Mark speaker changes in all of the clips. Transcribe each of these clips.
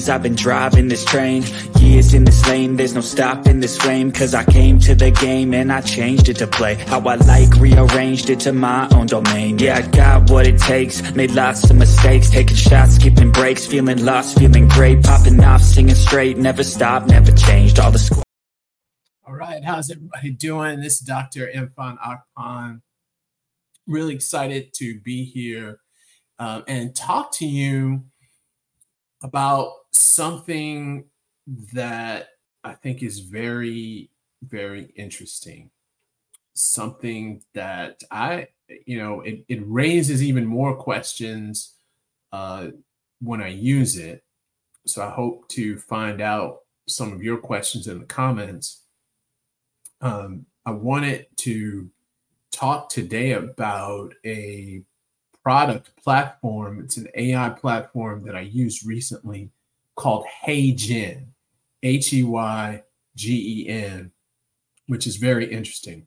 Speaker 1: dreams I've been driving this train Years in this lane There's no stopping this flame Cause I came to the game And I changed it to play How I like Rearranged it to my own domain Yeah, I got what it takes Made lots of mistakes Taking shots, skipping breaks Feeling lost, feeling great Popping off, singing straight Never stopped, never changed All the squad
Speaker 2: All right, how's everybody doing? This is Dr. Irfan Akpan. Really excited to be here um, and talk to you about something that I think is very, very interesting. Something that I, you know, it, it raises even more questions uh, when I use it. So I hope to find out some of your questions in the comments. Um, I wanted to talk today about a product platform. It's an AI platform that I used recently called HeyGen, H E Y G E N, which is very interesting.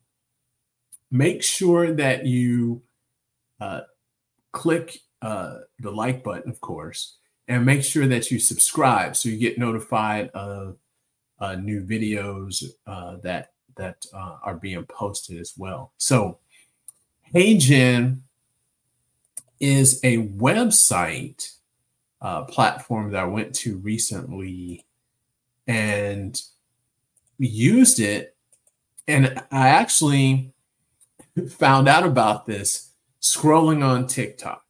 Speaker 2: Make sure that you uh, click uh, the like button, of course, and make sure that you subscribe so you get notified of uh, new videos uh, that that uh, are being posted as well. So, HeyGen is a website uh, platform that I went to recently and used it. And I actually found out about this scrolling on TikTok.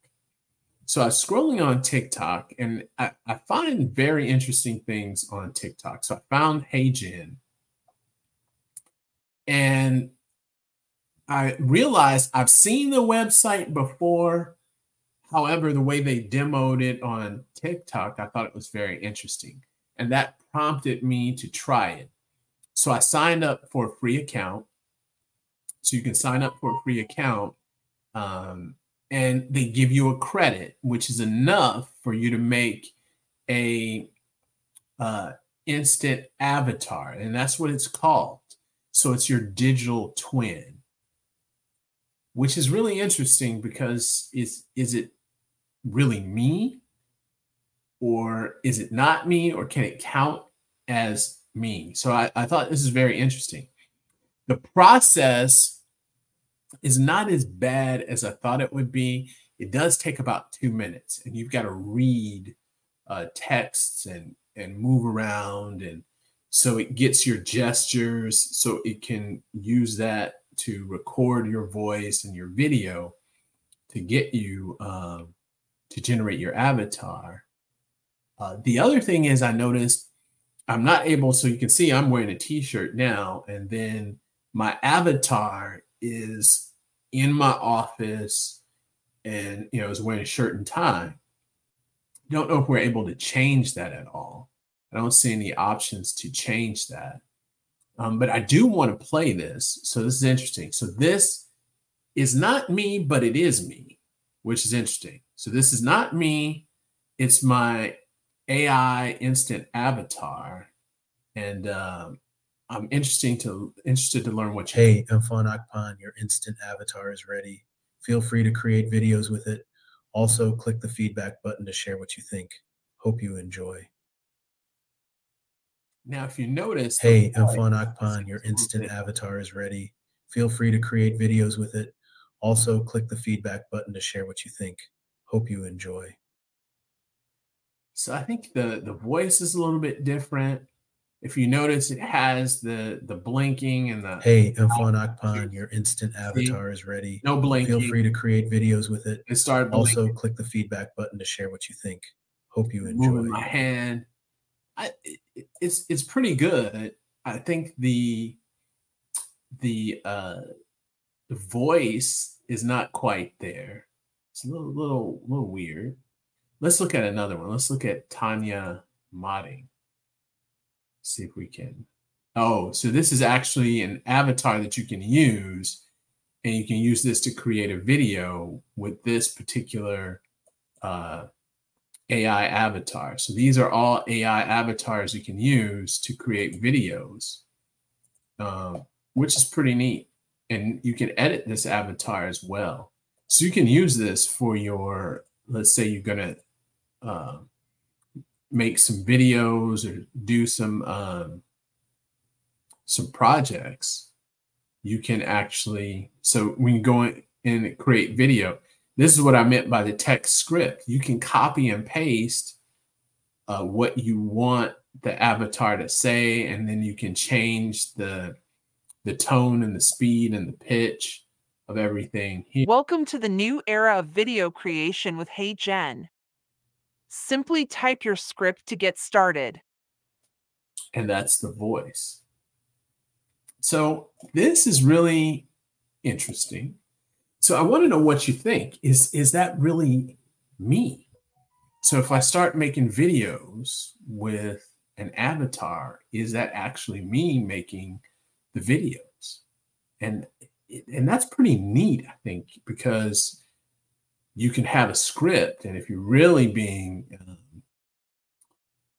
Speaker 2: So I was scrolling on TikTok and I, I find very interesting things on TikTok. So I found HeyGen and I realized I've seen the website before, However, the way they demoed it on TikTok, I thought it was very interesting. And that prompted me to try it. So I signed up for a free account. So you can sign up for a free account um, and they give you a credit, which is enough for you to make a uh, instant avatar. And that's what it's called. So it's your digital twin which is really interesting because is is it really me? Or is it not me? Or can it count as me? So I, I thought this is very interesting. The process is not as bad as I thought it would be. It does take about two minutes, and you've got to read uh, texts and and move around, and so it gets your gestures, so it can use that to record your voice and your video to get you um, to generate your avatar. Uh, the other thing is, I noticed I'm not able, so you can see I'm wearing a t shirt now, and then my avatar is in my office and you know is wearing a shirt and tie. Don't know if we're able to change that at all. I don't see any options to change that. Um, but I do want to play this. So this is interesting. So this is not me, but it is me, which is interesting. So this is not me. It's my AI instant avatar, and um, I'm interesting to interested to learn what.
Speaker 3: You hey, Irfan Akpan, your instant avatar is ready. Feel free to create videos with it. Also, click the feedback button to share what you think. Hope you enjoy.
Speaker 2: Now, if you notice,
Speaker 3: hey, Irfan Akpan, your instant avatar is ready. Feel free to create videos with it. Also, click the feedback button to share what you think. Hope you enjoy.
Speaker 2: So I think the the voice is a little bit different. If you notice, it has the the blinking and the.
Speaker 3: Hey, Irfan Akpan, your instant avatar is ready.
Speaker 2: No blinking.
Speaker 3: Feel free to create videos with it.
Speaker 2: It started.
Speaker 3: Also, click the feedback button to share what you think. Hope you enjoy.
Speaker 2: Moving my hand. I, it, it's it's pretty good. I think the the uh voice is not quite there. It's a little, little, little weird. Let's look at another one. Let's look at Tanya Modding. See if we can. Oh, so this is actually an avatar that you can use, and you can use this to create a video with this particular uh, AI avatar. So these are all AI avatars you can use to create videos, uh, which is pretty neat. And you can edit this avatar as well. So you can use this for your, let's say you're going to uh, make some videos or do some um, some projects, you can actually so when you go in and create video, this is what I meant by the text script. You can copy and paste uh, what you want the avatar to say, and then you can change the the tone and the speed and the pitch of everything. Here.
Speaker 4: Welcome to the new era of video creation with HeyGen. Simply type your script to get started.
Speaker 2: And that's the voice. So this is really interesting. So I want to know what you think. Is is that really me? So if I start making videos with an avatar, is that actually me making the videos? And and that's pretty neat, I think, because you can have a script, and if you're really being um,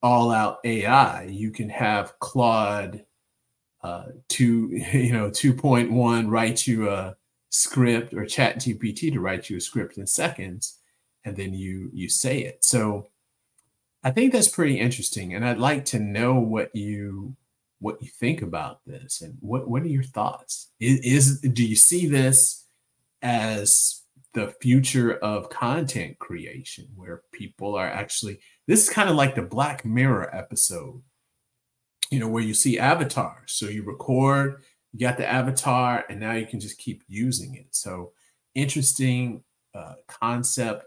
Speaker 2: all out AI, you can have Claude uh, two, you know, 2.1 write you a script or chat GPT to write you a script in seconds and then you you say it. So I think that's pretty interesting. And I'd like to know what you what you think about this and what what are your thoughts? Is, is do you see this as the future of content creation where people are actually this is kind of like the Black Mirror episode you know, where you see avatars. So you record, you got the avatar, and now you can just keep using it. So interesting uh, concept.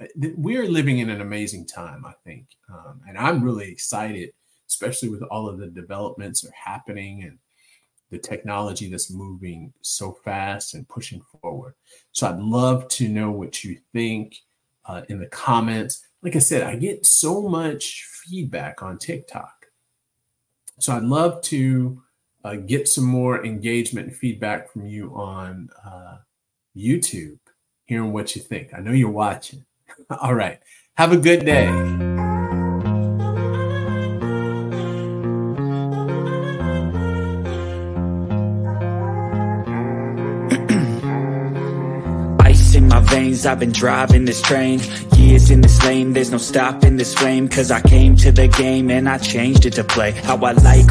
Speaker 2: Uh, we're living in an amazing time, I think, um, and I'm really excited, especially with all of the developments are happening and the technology that's moving so fast and pushing forward. So I'd love to know what you think uh, in the comments. Like I said, I get so much feedback on TikTok so I'd love to uh, get some more engagement and feedback from you on uh, YouTube, hearing what you think. I know you're watching. All right. Have a good day.
Speaker 1: Veins. I've been driving this train. Years in this lane. There's no stopping this flame. Cause I came to the game And I changed it to play. How I like